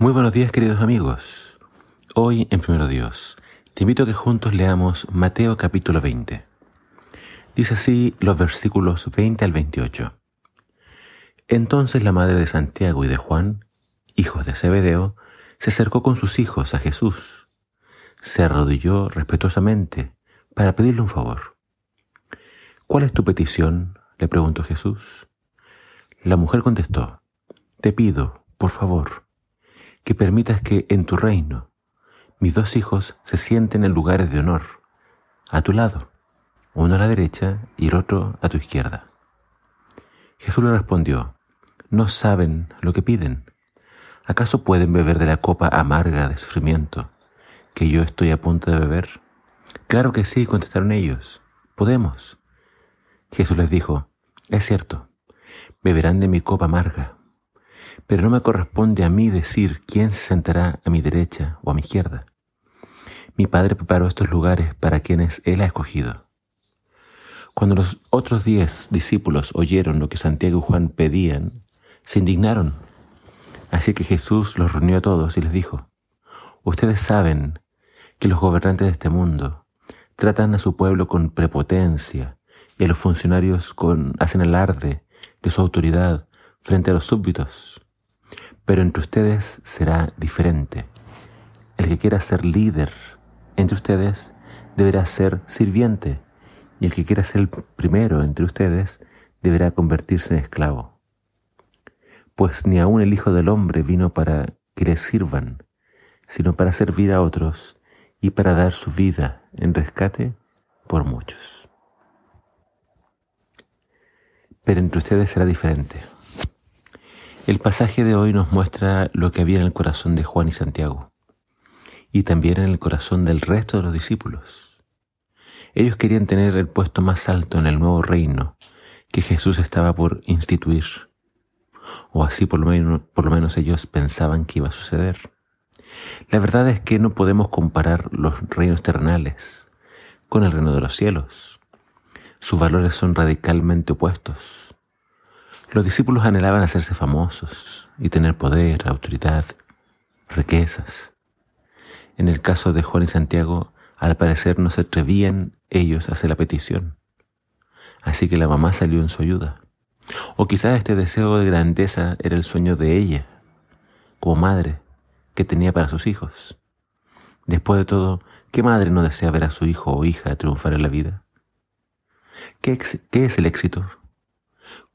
Muy buenos días queridos amigos. Hoy en Primero Dios te invito a que juntos leamos Mateo capítulo 20. Dice así los versículos 20 al 28. Entonces la madre de Santiago y de Juan, hijos de Zebedeo, se acercó con sus hijos a Jesús. Se arrodilló respetuosamente para pedirle un favor. ¿Cuál es tu petición? le preguntó Jesús. La mujer contestó, Te pido, por favor, que permitas que en tu reino mis dos hijos se sienten en lugares de honor, a tu lado, uno a la derecha y el otro a tu izquierda. Jesús le respondió, no saben lo que piden. ¿Acaso pueden beber de la copa amarga de sufrimiento que yo estoy a punto de beber? Claro que sí, contestaron ellos, podemos. Jesús les dijo, es cierto, beberán de mi copa amarga pero no me corresponde a mí decir quién se sentará a mi derecha o a mi izquierda. Mi Padre preparó estos lugares para quienes Él ha escogido. Cuando los otros diez discípulos oyeron lo que Santiago y Juan pedían, se indignaron. Así que Jesús los reunió a todos y les dijo, Ustedes saben que los gobernantes de este mundo tratan a su pueblo con prepotencia y a los funcionarios con, hacen alarde de su autoridad frente a los súbditos. Pero entre ustedes será diferente. El que quiera ser líder entre ustedes deberá ser sirviente, y el que quiera ser el primero entre ustedes deberá convertirse en esclavo. Pues ni aun el Hijo del Hombre vino para que le sirvan, sino para servir a otros y para dar su vida en rescate por muchos. Pero entre ustedes será diferente. El pasaje de hoy nos muestra lo que había en el corazón de Juan y Santiago y también en el corazón del resto de los discípulos. Ellos querían tener el puesto más alto en el nuevo reino que Jesús estaba por instituir, o así por lo menos, por lo menos ellos pensaban que iba a suceder. La verdad es que no podemos comparar los reinos terrenales con el reino de los cielos. Sus valores son radicalmente opuestos. Los discípulos anhelaban hacerse famosos y tener poder, autoridad, riquezas. En el caso de Juan y Santiago, al parecer no se atrevían ellos a hacer la petición. Así que la mamá salió en su ayuda. O quizás este deseo de grandeza era el sueño de ella, como madre, que tenía para sus hijos. Después de todo, ¿qué madre no desea ver a su hijo o hija triunfar en la vida? ¿Qué, qué es el éxito?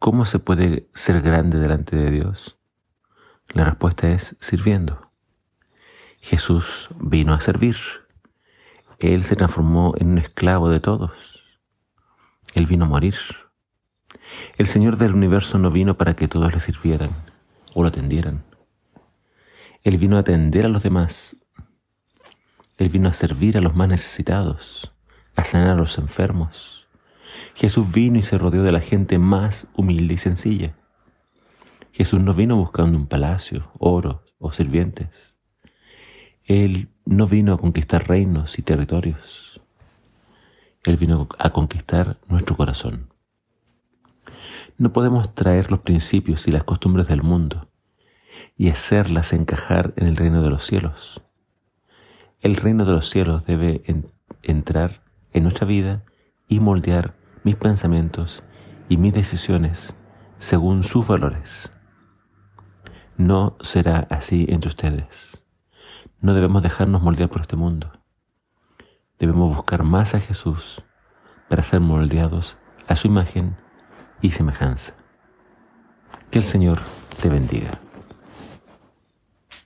¿Cómo se puede ser grande delante de Dios? La respuesta es sirviendo. Jesús vino a servir. Él se transformó en un esclavo de todos. Él vino a morir. El Señor del universo no vino para que todos le sirvieran o lo atendieran. Él vino a atender a los demás. Él vino a servir a los más necesitados, a sanar a los enfermos, Jesús vino y se rodeó de la gente más humilde y sencilla. Jesús no vino buscando un palacio, oro o sirvientes. Él no vino a conquistar reinos y territorios. Él vino a conquistar nuestro corazón. No podemos traer los principios y las costumbres del mundo y hacerlas encajar en el reino de los cielos. El reino de los cielos debe entrar en nuestra vida y moldear mis pensamientos y mis decisiones según sus valores. No será así entre ustedes. No debemos dejarnos moldear por este mundo. Debemos buscar más a Jesús para ser moldeados a su imagen y semejanza. Que el Señor te bendiga.